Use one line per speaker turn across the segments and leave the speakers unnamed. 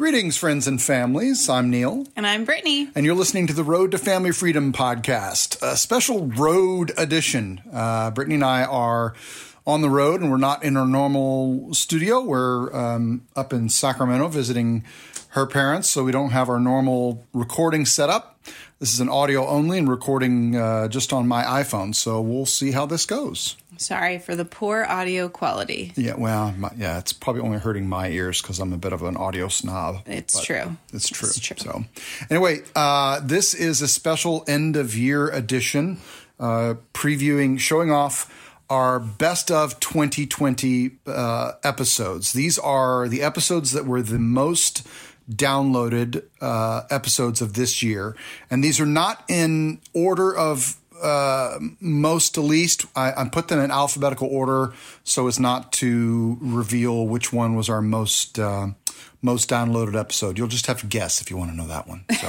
Greetings, friends and families. I'm Neil.
And I'm Brittany.
And you're listening to the Road to Family Freedom podcast, a special road edition. Uh, Brittany and I are on the road, and we're not in our normal studio. We're um, up in Sacramento visiting her parents, so we don't have our normal recording setup. This is an audio only and recording uh, just on my iPhone, so we'll see how this goes.
Sorry for the poor audio quality.
Yeah, well, my, yeah, it's probably only hurting my ears because I'm a bit of an audio snob.
It's true.
It's true. It's true. So, anyway, uh, this is a special end of year edition, uh, previewing, showing off our best of 2020 uh, episodes. These are the episodes that were the most downloaded uh, episodes of this year. And these are not in order of uh, most to least. I, I, put them in alphabetical order so as not to reveal which one was our most uh, most downloaded episode. You'll just have to guess if you want to know that one. So,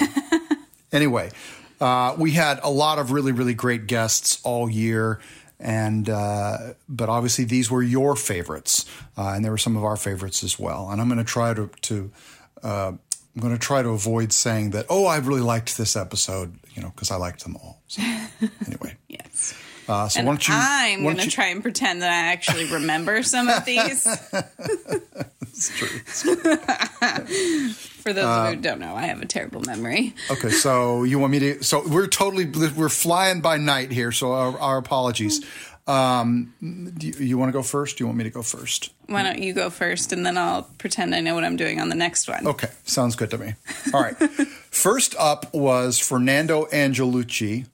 anyway, uh, we had a lot of really really great guests all year. And uh, but obviously these were your favorites, uh, and there were some of our favorites as well. And I'm going to try to to uh, I'm going to try to avoid saying that. Oh, I really liked this episode, you know, because I liked them all. So, anyway,
yes.
Uh, so
and
why don't you?
I'm going to try and pretend that I actually remember some of these.
It's true.
For those uh, who don't know, I have a terrible memory.
Okay, so you want me to? So we're totally we're flying by night here. So our, our apologies. Um, do you, you want to go first? Do you want me to go first?
Why don't you go first, and then I'll pretend I know what I'm doing on the next one.
Okay, sounds good to me. All right. first up was Fernando Angelucci.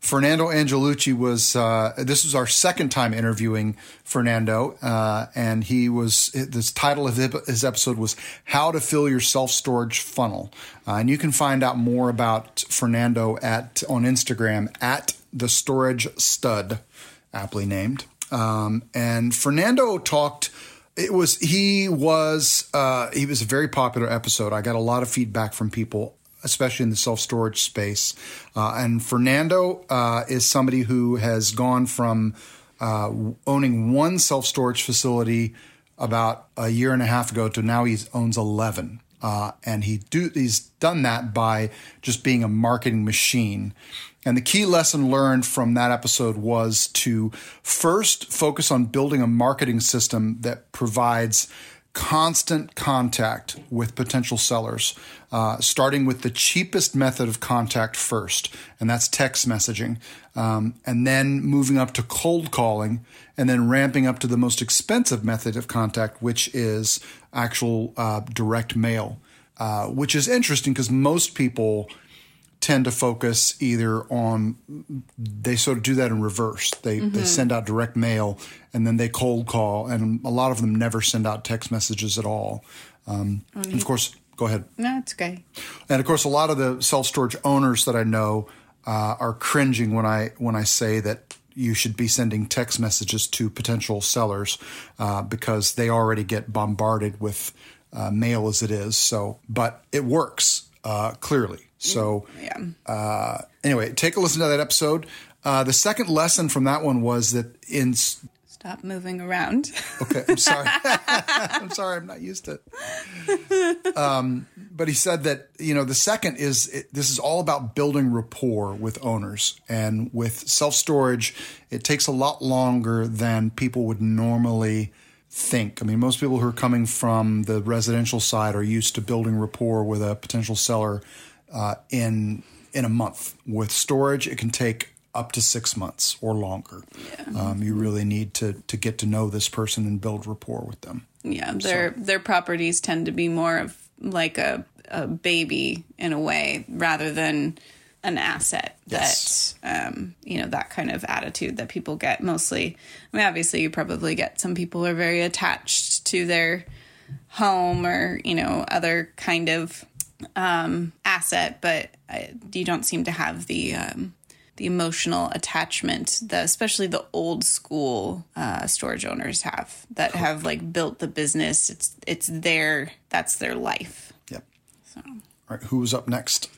Fernando Angelucci was uh, this was our second time interviewing Fernando, uh, and he was this title of his episode was "How to Fill Your Self Storage Funnel," uh, and you can find out more about Fernando at on Instagram at the Storage Stud aptly named. Um, and Fernando talked. It was he was uh, he was a very popular episode. I got a lot of feedback from people, especially in the self storage space. Uh, and Fernando uh, is somebody who has gone from uh, owning one self storage facility about a year and a half ago to now he owns eleven. Uh, and he do he's done that by just being a marketing machine and the key lesson learned from that episode was to first focus on building a marketing system that provides constant contact with potential sellers, uh, starting with the cheapest method of contact first, and that's text messaging, um, and then moving up to cold calling, and then ramping up to the most expensive method of contact, which is actual uh, direct mail, uh, which is interesting because most people tend to focus either on they sort of do that in reverse. They mm-hmm. they send out direct mail and then they cold call, and a lot of them never send out text messages at all. Um, mm-hmm. of course, go ahead.
No, it's okay.
And of course, a lot of the self storage owners that I know uh, are cringing when I when I say that you should be sending text messages to potential sellers uh, because they already get bombarded with uh, mail as it is. So, but it works uh, clearly. So, yeah. Uh, anyway, take a listen to that episode. Uh, the second lesson from that one was that in
stop moving around.
okay, I'm sorry. I'm sorry. I'm not used to it. Um, but he said that you know the second is it, this is all about building rapport with owners and with self storage. It takes a lot longer than people would normally think. I mean, most people who are coming from the residential side are used to building rapport with a potential seller uh, in in a month. With storage, it can take up to six months or longer. Yeah. Um, you really need to to get to know this person and build rapport with them.
Yeah, their so. their properties tend to be more of like a a baby in a way rather than an asset yes. that um, you know that kind of attitude that people get mostly i mean obviously you probably get some people are very attached to their home or you know other kind of um, asset, but I, you don't seem to have the um, the emotional attachment that especially the old school uh, storage owners have that have like built the business. It's it's their that's their life.
Yep. So, all right, who's up next?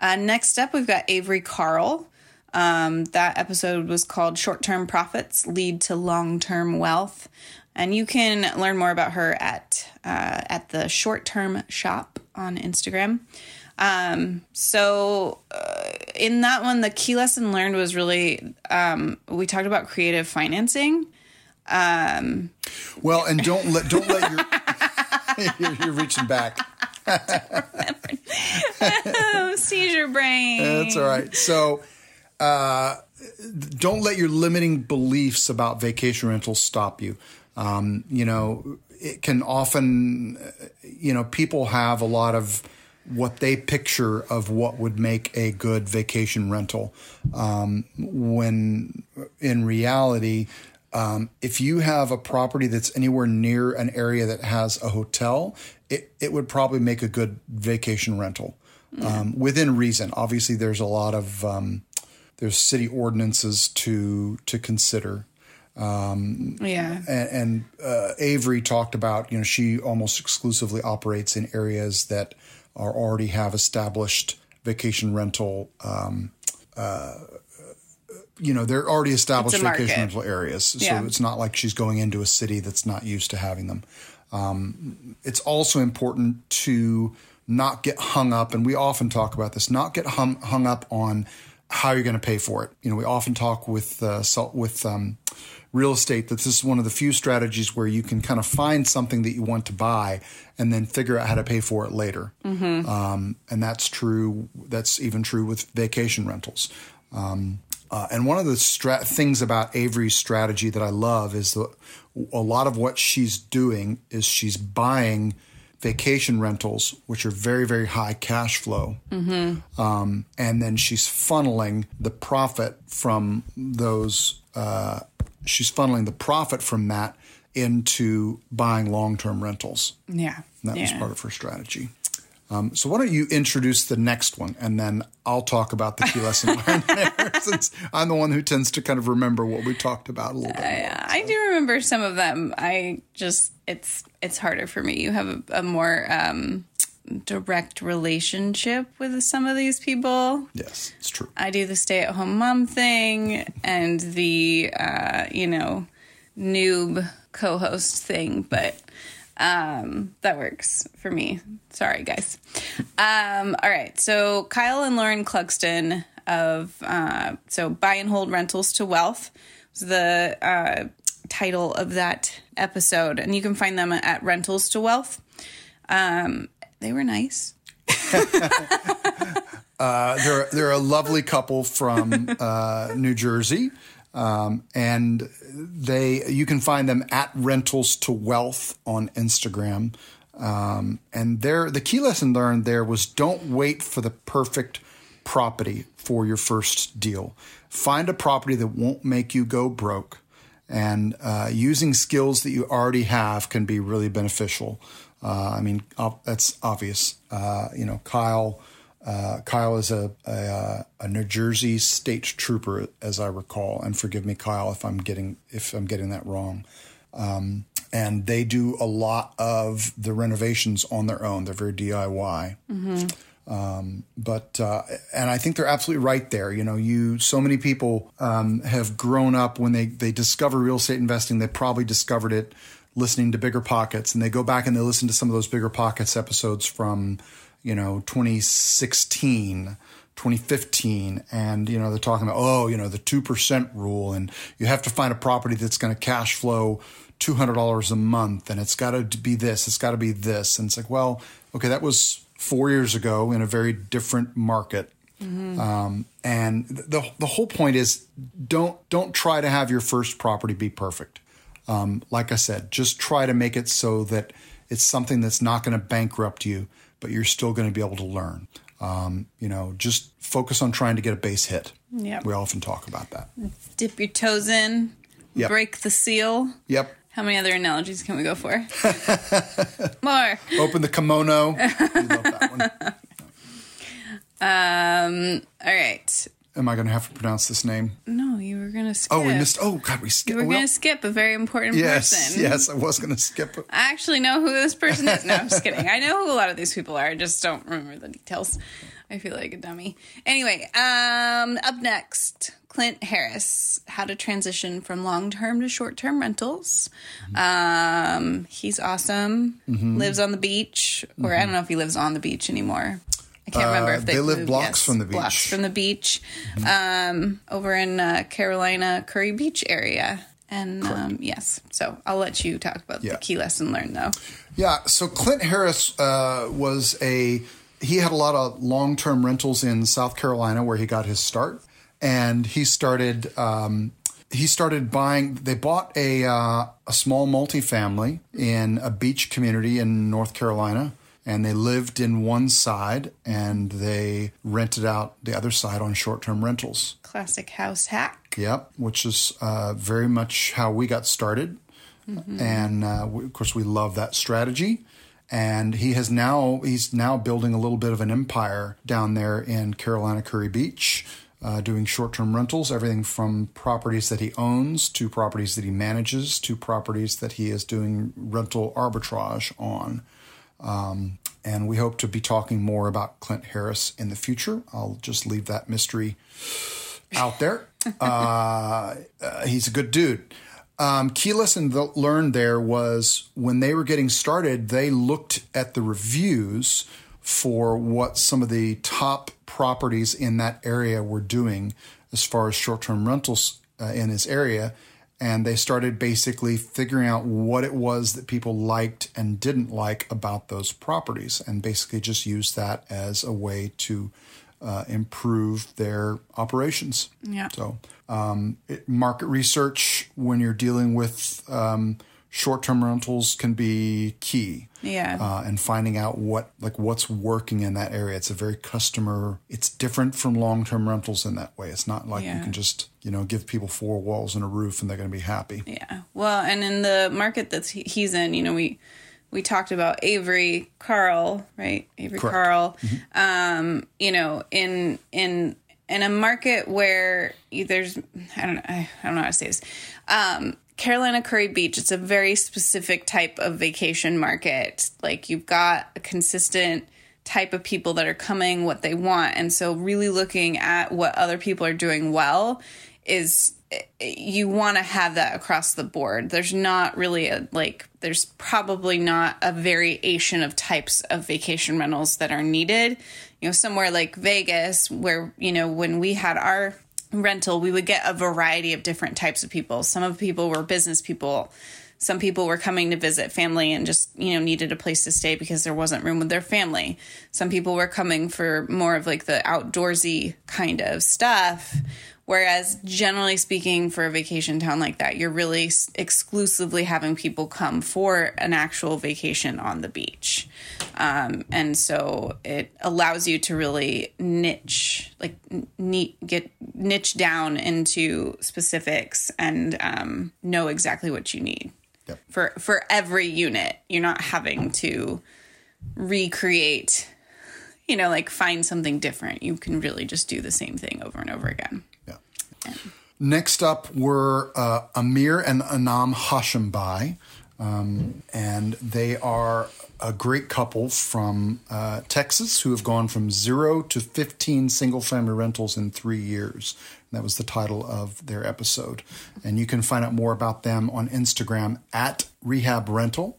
Uh, next up, we've got Avery Carl. Um, that episode was called Short Term Profits Lead to Long Term Wealth. And you can learn more about her at uh, at the Short Term Shop on Instagram. Um, so uh, in that one, the key lesson learned was really um, we talked about creative financing. Um,
well, and don't let don't let your you're, you're reaching back.
oh, seizure brain.
That's all right. So. Uh, don't let your limiting beliefs about vacation rentals stop you. Um, you know, it can often, you know, people have a lot of what they picture of what would make a good vacation rental. Um, when in reality, um, if you have a property that's anywhere near an area that has a hotel, it, it would probably make a good vacation rental um, within reason. Obviously, there's a lot of um, there's city ordinances to to consider. Um,
yeah.
And, and uh, Avery talked about, you know, she almost exclusively operates in areas that are already have established vacation rental. Um, uh, you know, they're already established vacation rental areas, so
Yeah.
it's not like she's going into a city that's not used to having them. Um, it's also important to not get hung up, and we often talk about this. Not get hung, hung up on how you're going to pay for it. You know, we often talk with uh, with um, real estate that this is one of the few strategies where you can kind of find something that you want to buy and then figure out how to pay for it later. Um, and that's true. That's even true with vacation rentals. Um, uh, and one of the stra- things about Avery's strategy that I love is that a lot of what she's doing is she's buying vacation rentals, which are very, very high cash flow. Um, and then she's funneling the profit from those, uh, she's funneling the profit from that into buying long term rentals.
Yeah.
And that was part of her strategy. Um, so why don't you introduce the next one, and then I'll talk about the key lesson learned there, since I'm the one who tends to kind of remember what we talked about a little bit.
Yeah, I do remember some of them. I just it's it's harder for me. You have a, a more um, direct relationship with some of these people.
yes, it's true.
I do the stay at home mom thing and the uh, you know noob co-host thing, but um, that works for me. Sorry, guys. Um, all right, so Kyle and Lauren Cluxton of uh, so buy and hold rentals to wealth was the uh, title of that episode, and you can find them at Rentals to Wealth. Um, they were nice.
Uh, they're they're a lovely couple from uh, New Jersey, um, and they you can find them at Rentals to Wealth on Instagram. Um, and there, the key lesson learned there was don't wait for the perfect property for your first deal. Find a property that won't make you go broke, and uh, using skills that you already have can be really beneficial. Uh, I mean, ob- that's obvious. Uh, you know, Kyle. Uh, Kyle is a, a a New Jersey state trooper, as I recall, and forgive me, Kyle, if I'm getting if I'm getting that wrong. Um, and they do a lot of the renovations on their own. They're very DIY. Um, but uh, and I think they're absolutely right there. You know, you so many people um, have grown up when they they discover real estate investing. They probably discovered it listening to Bigger Pockets, and they go back and they listen to some of those Bigger Pockets episodes from you know 2016. 2015 and you know they're talking about oh you know the 2% rule and you have to find a property that's going to cash flow $200 a month and it's got to be this it's got to be this and it's like well okay that was four years ago in a very different market um, and the the whole point is don't don't try to have your first property be perfect um, like i said just try to make it so that it's something that's not going to bankrupt you but you're still going to be able to learn um, you know just focus on trying to get a base hit
Yep.
we often talk about that
Dip your toes in,
Yep.
break the seal.
yep
How many other analogies can we go for? More.
open the kimono we love that one
Um. All right.
Am i going to have to pronounce this name
No, you were gonna skip.
oh we missed oh god we skipped
You were
well,
gonna skip a very important
yes
person.
yes i was going to skip
I actually know who this person is. No, I'm just kidding. I know who a lot of these people are. I just don't remember the details. I feel like a dummy. Anyway, um, up next, Clint Harris, how to transition from long term to short term rentals. Um, he's awesome.
Mm-hmm.
Lives on the beach, or I don't know if he lives on the beach anymore. I can't remember
Uh,
if they,
they live
moved-
blocks from the beach. Mm-hmm.
Blocks from the beach, um, over in uh, Carolina Kure Beach area. And um, yes, so I'll let you talk about
Yeah.
the key lesson learned, though.
Yeah, so Clint Harris uh, was a he had a lot of long term rentals in South Carolina where he got his start, and he started um, he started buying. They bought a uh, a small multifamily in a beach community in North Carolina. And they lived in one side, and they rented out the other side on short-term rentals.
Classic house hack.
Yep, which is uh, very much how we got started, and uh, we, of course we love that strategy. And he has now he's now building a little bit of an empire down there in Carolina Kure Beach, uh, doing short term rentals, everything from properties that he owns to properties that he manages to properties that he is doing rental arbitrage on. Um, and we hope to be talking more about Clint Harris in the future. I'll just leave that mystery out there. Uh, uh, he's a good dude. Um, key lesson th- learned there was when they were getting started, they looked at the reviews for what some of the top properties in that area were doing as far as short term rentals uh, in his area. And they started basically figuring out what it was that people liked and didn't like about those properties, and basically just used that as a way to uh, improve their operations.
Yeah.
So, um, it, market research when you're dealing with um, short-term rentals can be key.
Yeah.
Uh, and finding out what like what's working in that area. It's a very customer. It's different from long-term rentals in that way. It's not like you can just you know give people four walls and a roof and they're going to be happy.
Yeah. Well, and in the market that he's in, you know, we we talked about Avery Carl, right? Avery
Correct.
Carl. Um, you know, in in in a market where there's I don't know I, I don't know how to say this. Um, Carolina Kure Beach, it's a very specific type of vacation market. Like you've got a consistent type of people that are coming, what they want. And so really looking at what other people are doing well is you want to have that across the board. There's not really a like there's probably not a variation of types of vacation rentals that are needed. You know, somewhere like Vegas where, you know, when we had our rental, we would get a variety of different types of people. Some of people were business people. Some people were coming to visit family and just, you know, needed a place to stay because there wasn't room with their family. Some people were coming for more of like the outdoorsy kind of stuff. Whereas, generally speaking, for a vacation town like that, you're really s- exclusively having people come for an actual vacation on the beach. Um, and so it allows you to really niche, like, n- neat, get niche down into specifics and um, know exactly what you need
Yep.
for for every unit. You're not having to recreate, you know, like find something different. You can really just do the same thing over and over again.
Next up were uh, Amir and Anam Hashembai, um, and they are a great couple from uh, Texas who have gone from zero to 15 single family rentals in three years. That was the title of their episode. And you can find out more about them on Instagram at Rehab Rental.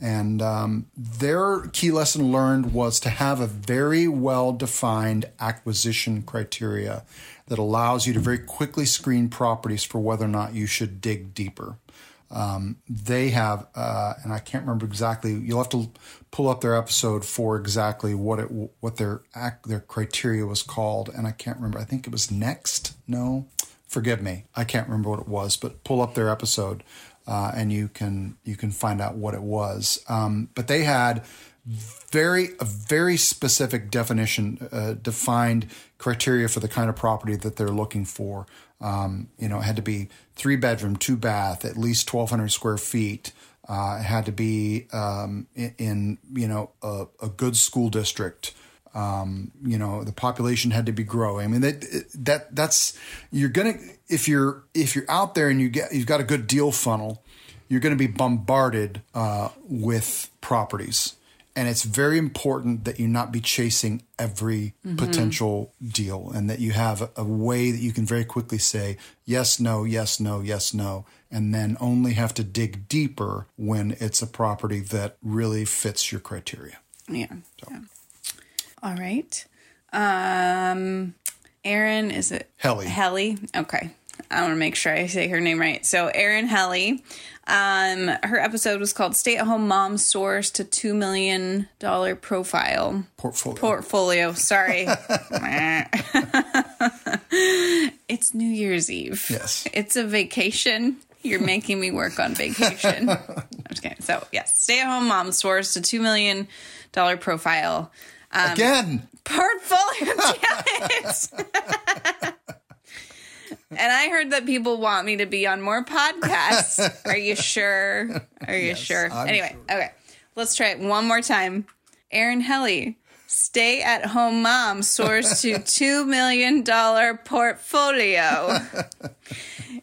And um, their key lesson learned was to have a very well defined acquisition criteria that allows you to very quickly screen properties for whether or not you should dig deeper. Um, they have, uh, and I can't remember exactly. You'll have to pull up their episode for exactly what it what their act their criteria was called, and I can't remember. I think it was next. No, forgive me, I can't remember what it was. But pull up their episode, uh, and you can you can find out what it was. Um, but they had very a very specific definition, uh, defined criteria for the kind of property that they're looking for. Um, you know, it had to be three bedroom, two bath, at least twelve hundred square feet. Uh, it had to be um, in, in you know a, a good school district. Um, you know, the population had to be growing. I mean, that that that's you're gonna if you're if you're out there and you get you've got a good deal funnel, you're going to be bombarded uh, with properties And it's very important that you not be chasing every potential deal and that you have a, way that you can very quickly say yes, no, yes, no, yes, no, and then only have to dig deeper when it's a property that really fits your criteria.
Yeah. yeah. All right. Um, Erin, is it
Helle.
Helle. Okay. I want to make sure I say her name right. So Erin Helle, um, her episode was called "Stay at Home Mom Source to Two Million Dollar Profile
Portfolio.
Portfolio." Sorry, it's New Year's Eve.
Yes.
it's a vacation. You're making me work on vacation. I'm just kidding. So yes, stay at home mom source to two million dollar profile
Again,
portfolio challenge. And I heard that people want me to be on more podcasts. Are you sure? Are you sure?
I'm
Anyway, okay. Let's try it one more time. Erin Helle, stay at home mom soars to $2 million portfolio.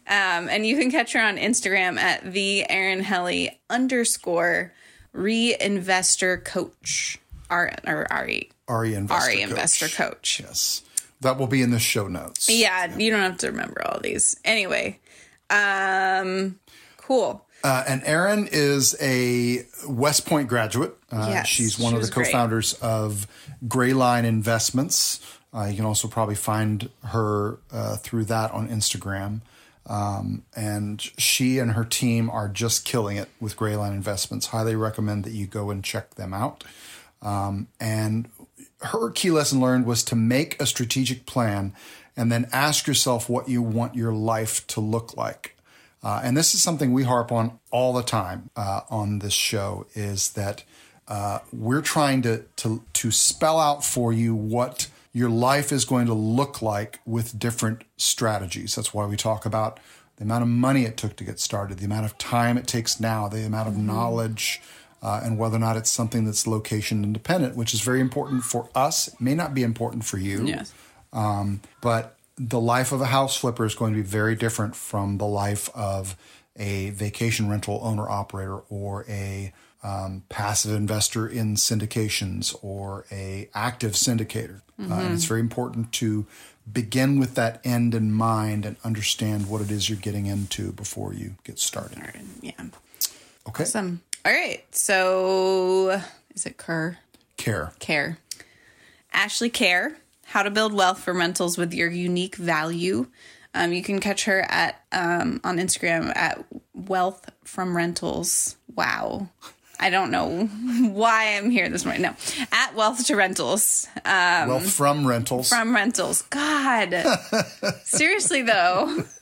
Um, and you can catch her on Instagram at the Erin Helle underscore reinvestor coach. R or RE.
Ari Investor
RE
Coach.
investor coach.
Yes. That will be in the show notes.
Yeah, you don't have to remember all these. Anyway, um, cool.
Uh, and Erin is a West Point graduate. Uh,
Yes,
she's one
she
of the co-founders of Grayline Investments. Uh, you can also probably find her uh, through that on Instagram. Um, and she and her team are just killing it with Grayline Investments. Highly recommend that you go and check them out. Um, and her key lesson learned was to make a strategic plan and then ask yourself what you want your life to look like. Uh, and this is something we harp on all the time uh, on this show is that uh, we're trying to, to to spell out for you what your life is going to look like with different strategies. That's why we talk about the amount of money it took to get started, the amount of time it takes now, the amount of knowledge, uh, and whether or not it's something that's location independent, which is very important for us. It may not be important for you.
Yes.
Um, but the life of a house flipper is going to be very different from the life of a vacation rental owner operator or a um, passive investor in syndications or a active syndicator. Uh, and it's very important to begin with that end in mind and understand what it is you're getting into before you get started.
Yeah.
Okay.
Awesome. All right. So is it Kerr?
Care.
Care. Ashley Kehr, how to build wealth for rentals with your unique value. Um, you can catch her at um, on Instagram at Wealth from Rentals. Wow. I don't know why I'm here this morning. No, at Wealth to Rentals. Um,
Well, from rentals.
from rentals. God. Seriously though.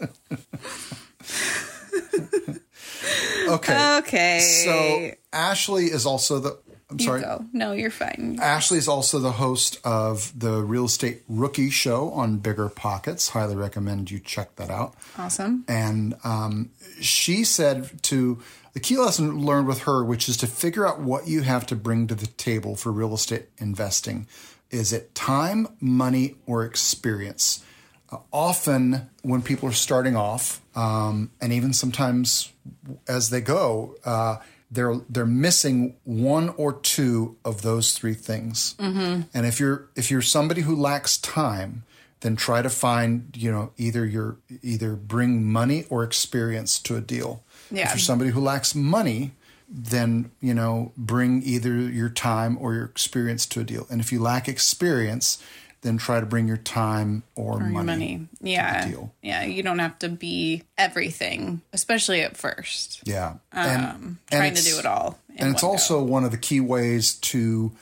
okay.
Okay.
So Ashley is also the. I'm
you
sorry.
go. No, you're fine.
Ashley is also the host of the Real Estate Rookie Show on Bigger Pockets. Highly recommend you check that out.
Awesome.
And um, she said to the key lesson learned with her, which is to figure out what you have to bring to the table for real estate investing. Is it time, money, or experience? Often, when people are starting off, um, and even sometimes as they go, uh, they're they're missing one or two of those three things. And if you're if you're somebody who lacks time, then try to find you know either your either bring money or experience to a deal.
Yeah.
If you're somebody who lacks money, then you know bring either your time or your experience to a deal. And if you lack experience, then try to bring your time or,
Or
money.
money. Yeah.
deal.
Yeah. You don't have to be everything, especially at first.
Yeah, and,
Um,
and
trying to do it all.
and it's
one go.
also one of the key ways to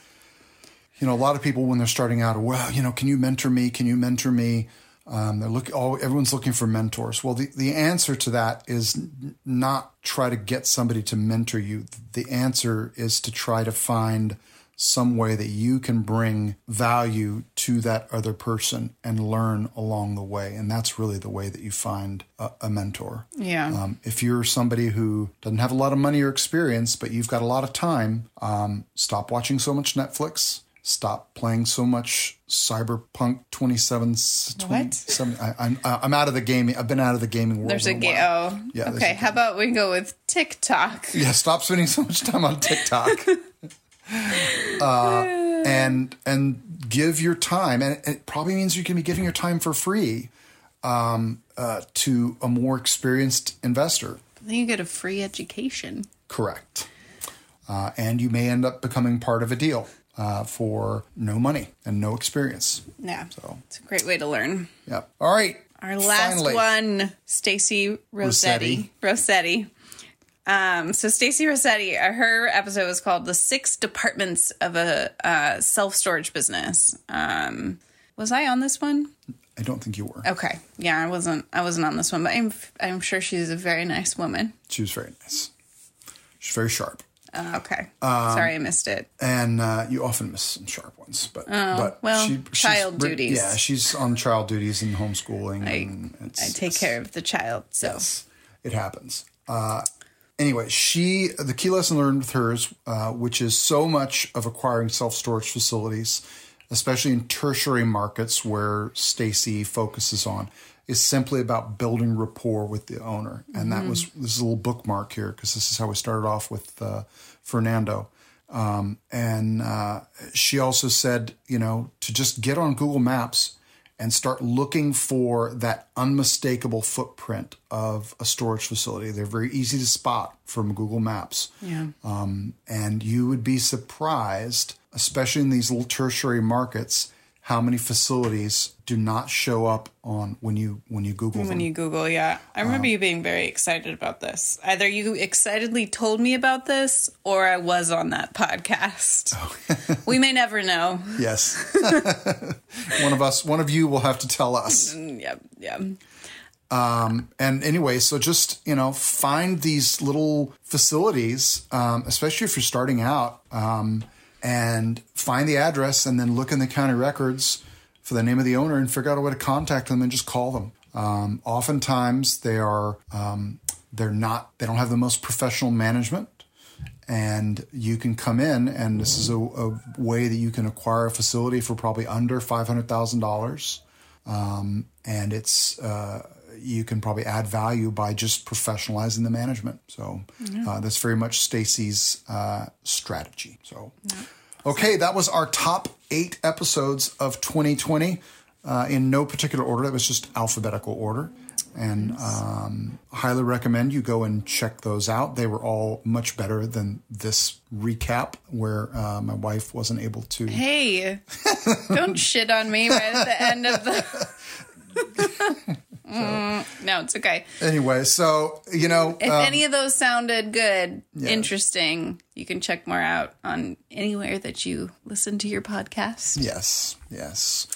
you know a lot of people when they're starting out well you know can you mentor me can you mentor me um, they're looking all everyone's looking for mentors well the, the answer to that is n- not try to get somebody to mentor you the answer is to try to find some way that you can bring value to that other person and learn along the way and that's really the way that you find a, a mentor
Yeah.
um, if you're somebody who doesn't have a lot of money or experience, but you've got a lot of time, um, stop watching so much Netflix. Stop playing so much Cyberpunk 27. 27 I, I'm, I'm out of the gaming. I've been out of the gaming world.
there's
for
a game. Oh,
Yeah,
okay. How about we go with TikTok?
Yeah, stop spending so much time on TikTok. uh, and and give your time, and it probably means you can be giving your time for free um, uh, to a more experienced investor.
Then you get a free education.
Correct. Uh, and you may end up becoming part of a deal uh, for no money and no experience.
Yeah. So it's a great way to learn.
Yep. All right.
Our last Finally. one, Stacy Rossetti. Rossetti. Rossetti. Um, so Stacy Rossetti, uh, her episode was called "The Six Departments of a uh, Self Storage Business." Um, was I on this one?
I don't think you were.
Okay, yeah, I wasn't. I wasn't on this one, but I'm I'm sure she's a very nice woman.
She was very nice. She's very sharp.
Uh, okay, um, sorry I missed it.
And uh, you often miss some sharp ones, but
oh,
but
well, she, child duties.
Yeah, she's on child duties and homeschooling.
I,
and
I take care of the child, so
yes, it happens. Uh, anyway, she the key lesson learned with hers, uh, which is so much of acquiring self storage facilities, especially in tertiary markets where Stacy focuses on, is simply about building rapport with the owner. And mm-hmm. that was this is a little bookmark here because this is how we started off with uh, Fernando. Um, and uh, she also said, you know, to just get on Google Maps and start looking for that unmistakable footprint of a storage facility. They're very easy to spot from Google Maps.
Yeah.
Um, and you would be surprised, especially in these little tertiary markets, how many facilities do not show up on when you when you Google
when
them.
you Google, yeah. I remember um, you being very excited about this. Either you excitedly told me about this, or I was on that podcast. Oh. we may never know.
Yes, one of us, one of you will have to tell us.
Yep, yeah.
Um, and anyway, so just you know, find these little facilities, um, especially if you're starting out. Um, and find the address and then look in the county records for the name of the owner and figure out a way to contact them and just call them. Um, oftentimes they are um, they're not they don't have the most professional management and you can come in and this is a, a way that you can acquire a facility for probably under five hundred thousand um, dollars and it's uh, you can probably add value by just professionalizing the management. So yeah. uh, that's very much Stacy's uh, strategy. So, yeah. okay, that was our top eight episodes of 2020 uh, in no particular order. That was just alphabetical order. And um, highly recommend you go and check those out. They were all much better than this recap, where uh, my wife wasn't able to.
Hey, don't shit on me right at the end of the. Mm, no, it's okay.
Anyway, so you know,
if um, any of those sounded good, yeah. interesting, you can check more out on anywhere that you listen to your podcast.
Yes, yes.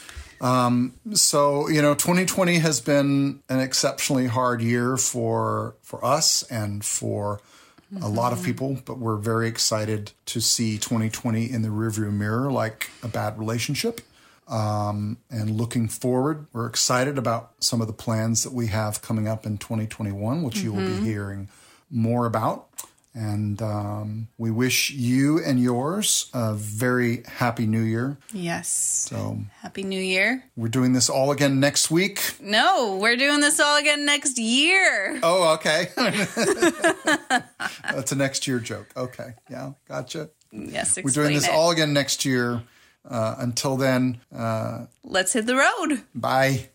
Um, so you know, 2020 has been an exceptionally hard year for for us and for a lot of mm-hmm. people, but we're very excited to see 2020 in the rearview mirror like a bad relationship um, and looking forward. We're excited about some of the plans that we have coming up in 2021, which mm-hmm. you will be mm-hmm. hearing more about. And um, we wish you and yours a very happy new year.
Yes.
So
happy new year.
We're doing this all again next week.
No, we're doing this all again next year.
Oh, okay. That's a next year joke. Okay. Yeah. Gotcha.
Yes.
We're doing this
it.
all again next year. Uh, until then, uh,
let's hit the road.
Bye.